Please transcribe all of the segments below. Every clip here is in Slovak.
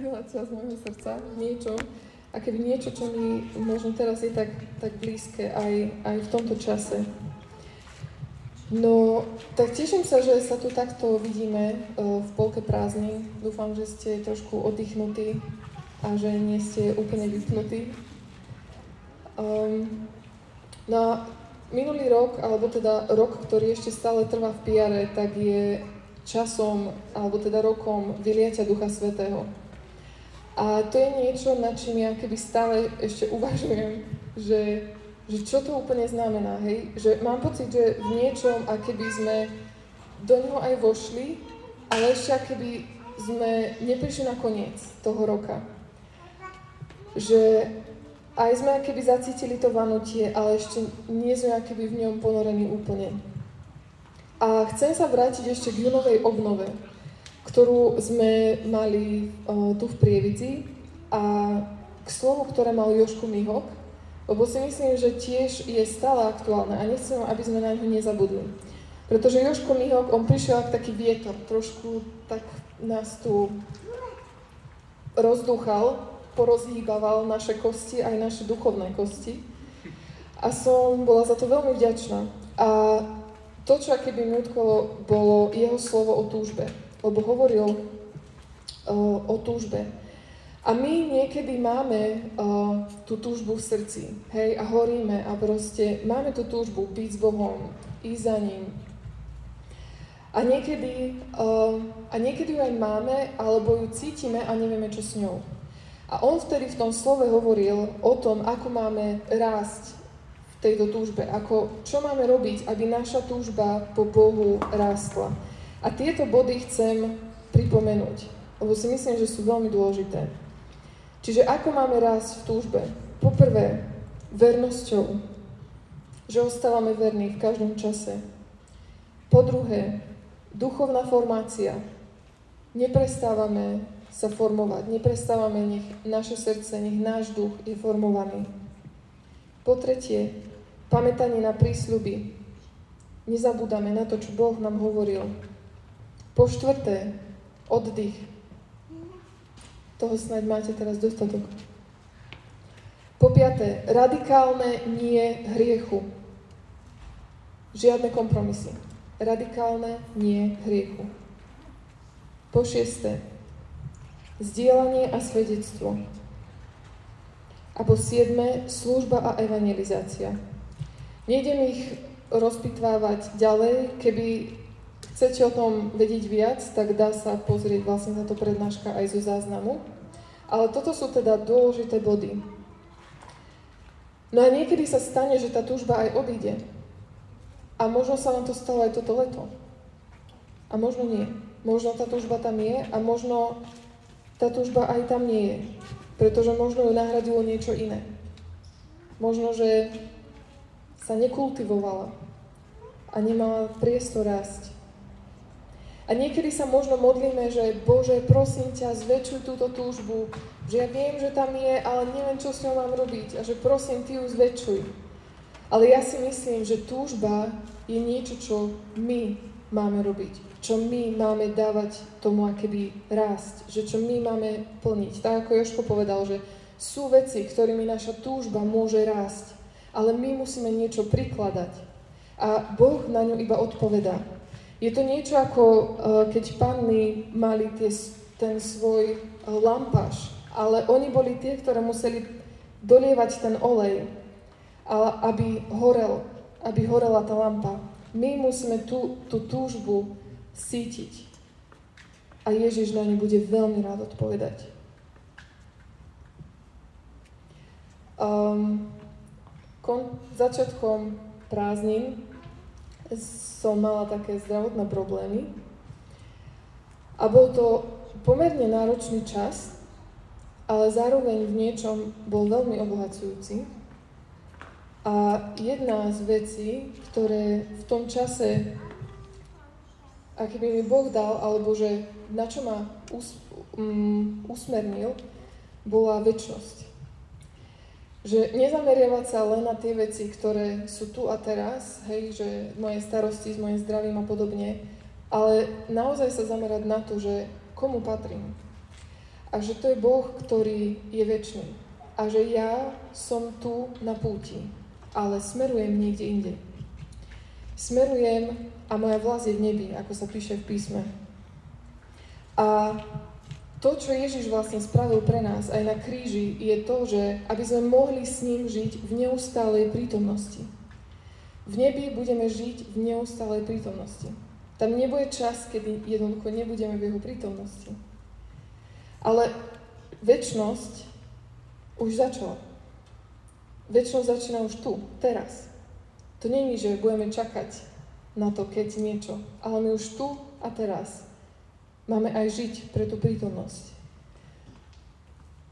relácia z môjho srdca, niečo, a keby niečo, čo mi možno teraz je tak, tak blízke aj, aj v tomto čase. No, tak teším sa, že sa tu takto vidíme uh, v polke prázdnin. Dúfam, že ste trošku oddychnutí a že nie ste úplne vypnutí. Um, no minulý rok, alebo teda rok, ktorý ešte stále trvá v PR, tak je časom, alebo teda rokom vyliatia Ducha Svetého. A to je niečo, nad čím ja keby stále ešte uvažujem, že, že čo to úplne znamená, hej? Že mám pocit, že v niečom, a keby sme do neho aj vošli, ale ešte keby sme neprišli na koniec toho roka. Že aj sme keby zacítili to vanutie, ale ešte nie sme keby v ňom ponorení úplne. A chcem sa vrátiť ešte k junovej obnove ktorú sme mali uh, tu v Prievidzi a k slovu, ktoré mal Joško Mihok, lebo si myslím, že tiež je stále aktuálne a nechcem, aby sme na ňo nezabudli. Pretože Joško Mihok, on prišiel ako taký vietor, trošku tak nás tu rozdúchal, porozhýbaval naše kosti, aj naše duchovné kosti. A som bola za to veľmi vďačná. A to, čo keby mi bolo jeho slovo o túžbe lebo hovoril uh, o túžbe. A my niekedy máme uh, tú túžbu v srdci, hej, a horíme a proste máme tú túžbu byť s Bohom, ísť za ním. A niekedy, uh, a niekedy ju aj máme, alebo ju cítime a nevieme, čo s ňou. A on vtedy v tom slove hovoril o tom, ako máme rásť v tejto túžbe, ako, čo máme robiť, aby naša túžba po Bohu rástla. A tieto body chcem pripomenúť, lebo si myslím, že sú veľmi dôležité. Čiže ako máme rásť v túžbe? Poprvé, vernosťou, že ostávame verní v každom čase. Po druhé, duchovná formácia. Neprestávame sa formovať, neprestávame, nech naše srdce, nech náš duch je formovaný. Po tretie, pamätanie na prísľuby. Nezabúdame na to, čo Boh nám hovoril, po štvrté, oddych. Toho snáď máte teraz dostatok. Po piaté, radikálne nie hriechu. Žiadne kompromisy. Radikálne nie hriechu. Po šiesté, zdieľanie a svedectvo. A po siedme, služba a evangelizácia. Nejdem ich rozpitvávať ďalej, keby chcete o tom vedieť viac, tak dá sa pozrieť vlastne na to prednáška aj zo záznamu. Ale toto sú teda dôležité body. No a niekedy sa stane, že tá túžba aj odíde. A možno sa nám to stalo aj toto leto. A možno nie. Možno tá túžba tam je a možno tá túžba aj tam nie je. Pretože možno ju nahradilo niečo iné. Možno, že sa nekultivovala a nemala priestor rásť. A niekedy sa možno modlíme, že Bože, prosím ťa, zväčšuj túto túžbu, že ja viem, že tam je, ale neviem, čo s ňou mám robiť a že prosím, Ty ju zväčšuj. Ale ja si myslím, že túžba je niečo, čo my máme robiť, čo my máme dávať tomu akéby rásť, že čo my máme plniť. Tak ako Joško povedal, že sú veci, ktorými naša túžba môže rásť, ale my musíme niečo prikladať. A Boh na ňu iba odpovedá. Je to niečo ako uh, keď panny mali tie, ten svoj uh, lampáš, ale oni boli tie, ktoré museli dolievať ten olej, aby horel, aby horela tá lampa. My musíme tú, tú túžbu sítiť. A Ježiš na ňu bude veľmi rád odpovedať. Um, kon, začiatkom prázdnin som mala také zdravotné problémy. A bol to pomerne náročný čas, ale zároveň v niečom bol veľmi obohacujúci. A jedna z vecí, ktoré v tom čase, aký by mi Boh dal, alebo že na čo ma us, um, usmernil, bola väčšnosť. Že nezameriavať sa len na tie veci, ktoré sú tu a teraz, hej, že moje starosti s mojim zdravím a podobne, ale naozaj sa zamerať na to, že komu patrím. A že to je Boh, ktorý je väčší. A že ja som tu na púti, ale smerujem niekde inde. Smerujem a moja vlast je v nebi, ako sa píše v písme. A to, čo Ježiš vlastne spravil pre nás aj na kríži, je to, že aby sme mohli s ním žiť v neustálej prítomnosti. V nebi budeme žiť v neustálej prítomnosti. Tam nebude čas, kedy jednoducho nebudeme v jeho prítomnosti. Ale väčnosť už začala. Väčšnosť začína už tu, teraz. To není, že budeme čakať na to, keď niečo, ale my už tu a teraz máme aj žiť pre tú prítomnosť.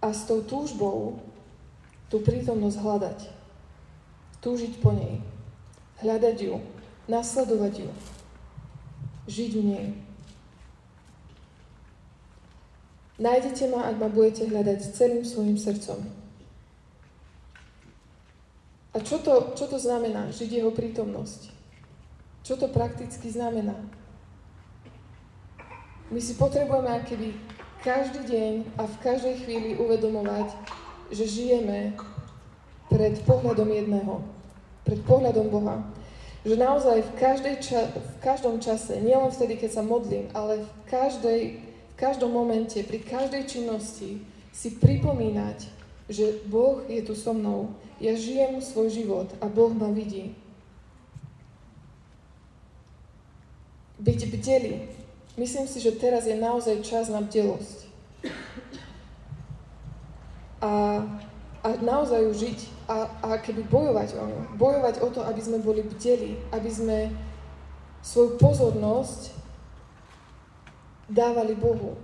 A s tou túžbou tú prítomnosť hľadať. Túžiť po nej. Hľadať ju. Nasledovať ju. Žiť v nej. Nájdete ma, ak ma budete hľadať celým svojim srdcom. A čo to, čo to znamená, žiť jeho prítomnosť? Čo to prakticky znamená? My si potrebujeme keby každý deň a v každej chvíli uvedomovať, že žijeme pred pohľadom jedného, pred pohľadom Boha. Že naozaj v, každej ča- v každom čase, nielen vtedy, keď sa modlím, ale v, každej, v každom momente, pri každej činnosti si pripomínať, že Boh je tu so mnou. Ja žijem svoj život a Boh ma vidí. Byť bdeli, Myslím si, že teraz je naozaj čas na bdelosť. A, a naozaj ju žiť a, a keby bojovať o ňu. Bojovať o to, aby sme boli bdeli, aby sme svoju pozornosť dávali Bohu.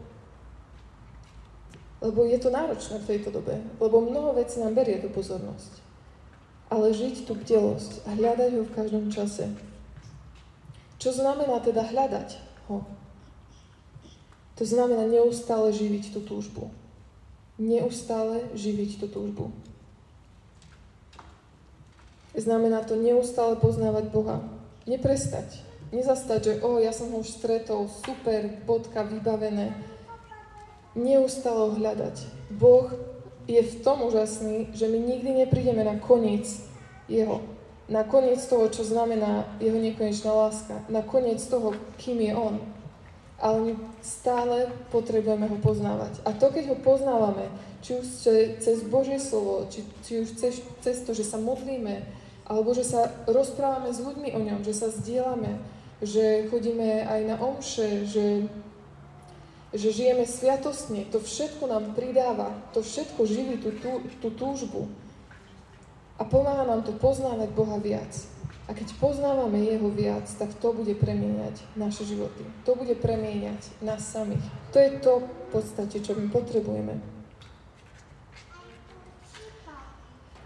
Lebo je to náročné v tejto dobe, lebo mnoho vecí nám berie tú pozornosť. Ale žiť tú bdelosť a hľadať ho v každom čase. Čo znamená teda hľadať ho? To znamená neustále živiť tú túžbu. Neustále živiť tú túžbu. Znamená to neustále poznávať Boha. Neprestať. Nezastať, že o, ja som ho už stretol, super, bodka, vybavené. Neustále ho hľadať. Boh je v tom úžasný, že my nikdy neprídeme na koniec jeho. Na koniec toho, čo znamená jeho nekonečná láska. Na koniec toho, kým je on ale my stále potrebujeme ho poznávať. A to, keď ho poznávame, či už cez Božie slovo, či, či už cez, cez to, že sa modlíme, alebo že sa rozprávame s ľuďmi o ňom, že sa zdieľame, že chodíme aj na omše, že, že žijeme sviatostne, to všetko nám pridáva, to všetko živí tú, tú, tú túžbu. A pomáha nám to poznávať Boha viac. A keď poznávame Jeho viac, tak to bude premieňať naše životy. To bude premieňať nás samých. To je to v podstate, čo my potrebujeme.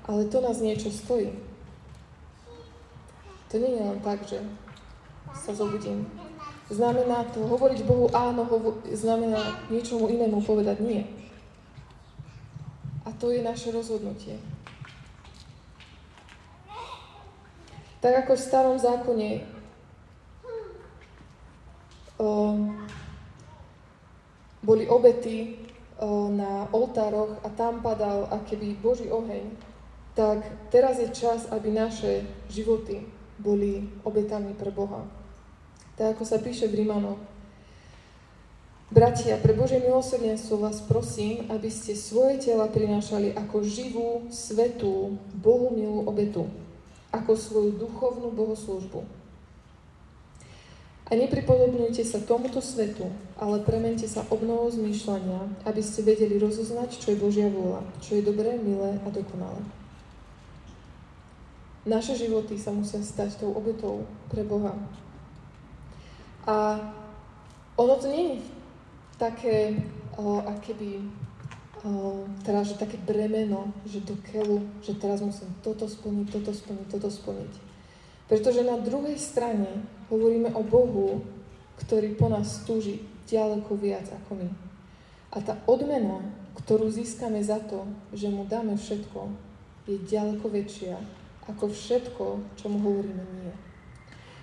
Ale to nás niečo stojí. To nie je len tak, že sa zobudím. Znamená to, hovoriť Bohu áno, hovo- znamená niečomu inému povedať nie. A to je naše rozhodnutie. Tak ako v starom zákone o, boli obety o, na oltároch a tam padal keby Boží oheň, tak teraz je čas, aby naše životy boli obetami pre Boha. Tak ako sa píše v Rímanoch. Bratia, pre Božie milosrdenstvo vás prosím, aby ste svoje tela prinášali ako živú, svetú, Bohu milú obetu ako svoju duchovnú bohoslužbu. A nepripodobňujte sa tomuto svetu, ale premente sa obnovou zmýšľania, aby ste vedeli rozoznať, čo je Božia vôľa, čo je dobré, milé a dokonalé. Naše životy sa musia stať tou obetou pre Boha. A ono to nie je také, o, akéby teraz, že také bremeno, že do keľu, že teraz musím toto splniť, toto splniť, toto splniť. Pretože na druhej strane hovoríme o Bohu, ktorý po nás túži ďaleko viac ako my. A tá odmena, ktorú získame za to, že mu dáme všetko, je ďaleko väčšia ako všetko, čo mu hovoríme nie.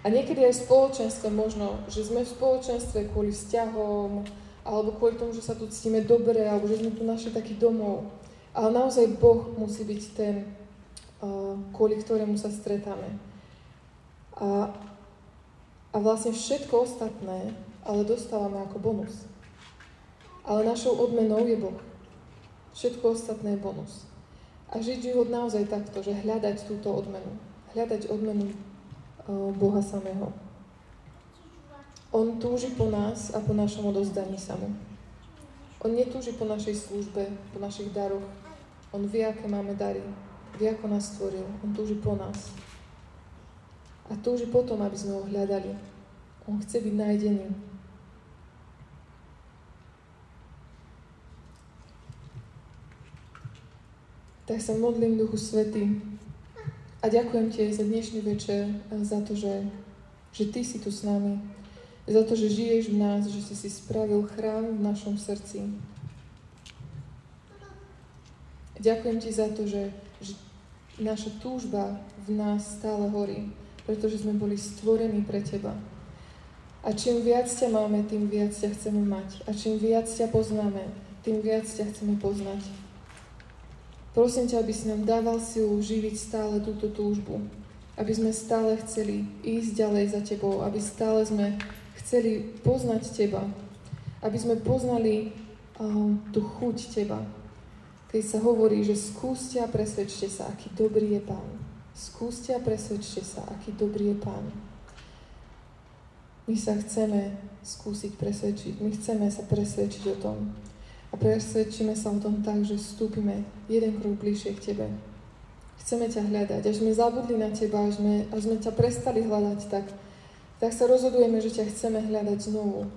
A niekedy aj v spoločenstve možno, že sme v spoločenstve kvôli vzťahom, alebo kvôli tomu, že sa tu cítime dobre, alebo že sme tu našli taký domov. Ale naozaj Boh musí byť ten, kvôli ktorému sa stretáme. A, a vlastne všetko ostatné ale dostávame ako bonus. Ale našou odmenou je Boh. Všetko ostatné je bonus. A žiť život naozaj takto, že hľadať túto odmenu. Hľadať odmenu Boha samého. On túži po nás a po našom odozdaní sa mu. On netúži po našej službe, po našich daroch. On vie, aké máme dary. Vie, ako nás stvoril. On túži po nás. A túži potom, aby sme ho hľadali. On chce byť nájdený. Tak sa modlím, Duchu Svety, a ďakujem Ti za dnešný večer, za to, že, že Ty si tu s nami, za to, že žiješ v nás, že si si spravil chrám v našom srdci. Ďakujem ti za to, že, že naša túžba v nás stále horí, pretože sme boli stvorení pre teba. A čím viac ťa máme, tým viac ťa chceme mať. A čím viac ťa poznáme, tým viac ťa chceme poznať. Prosím ťa, aby si nám dával silu živiť stále túto túžbu. Aby sme stále chceli ísť ďalej za tebou. Aby stále sme chceli poznať Teba, aby sme poznali uh, tú chuť Teba. Keď sa hovorí, že skúste a presvedčte sa, aký dobrý je Pán. Skúste a presvedčte sa, aký dobrý je Pán. My sa chceme skúsiť presvedčiť. My chceme sa presvedčiť o tom. A presvedčíme sa o tom tak, že vstúpime jeden krok bližšie k Tebe. Chceme ťa hľadať. Až sme zabudli na Teba, až sme, až sme ťa prestali hľadať, tak tak sa rozhodujeme, že ťa chceme hľadať znovu.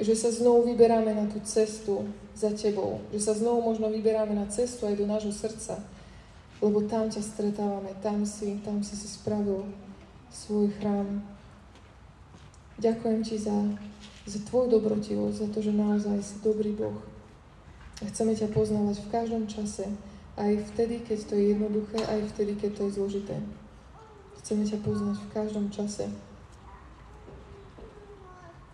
Že sa znovu vyberáme na tú cestu za tebou. Že sa znovu možno vyberáme na cestu aj do nášho srdca. Lebo tam ťa stretávame, tam si, tam si si spravil svoj chrám. Ďakujem ti za, za tvoju dobrotivosť, za to, že naozaj si dobrý Boh. A chceme ťa poznávať v každom čase, aj vtedy, keď to je jednoduché, aj vtedy, keď to je zložité. Chceme ťa poznať v každom čase.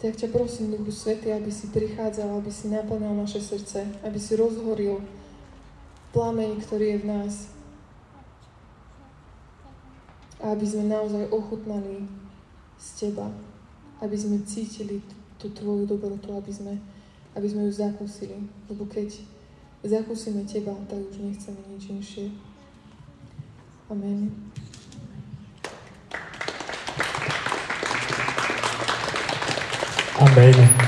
Tak ťa prosím, Duchu Svety, aby si prichádzal, aby si naplňal naše srdce, aby si rozhoril plameň, ktorý je v nás. A aby sme naozaj ochutnali z Teba. Aby sme cítili tú Tvoju dobrotu, aby sme, aby sme ju zakúsili. Lebo keď zakúsime Teba, tak už nechceme nič inšie. Amen. Amen.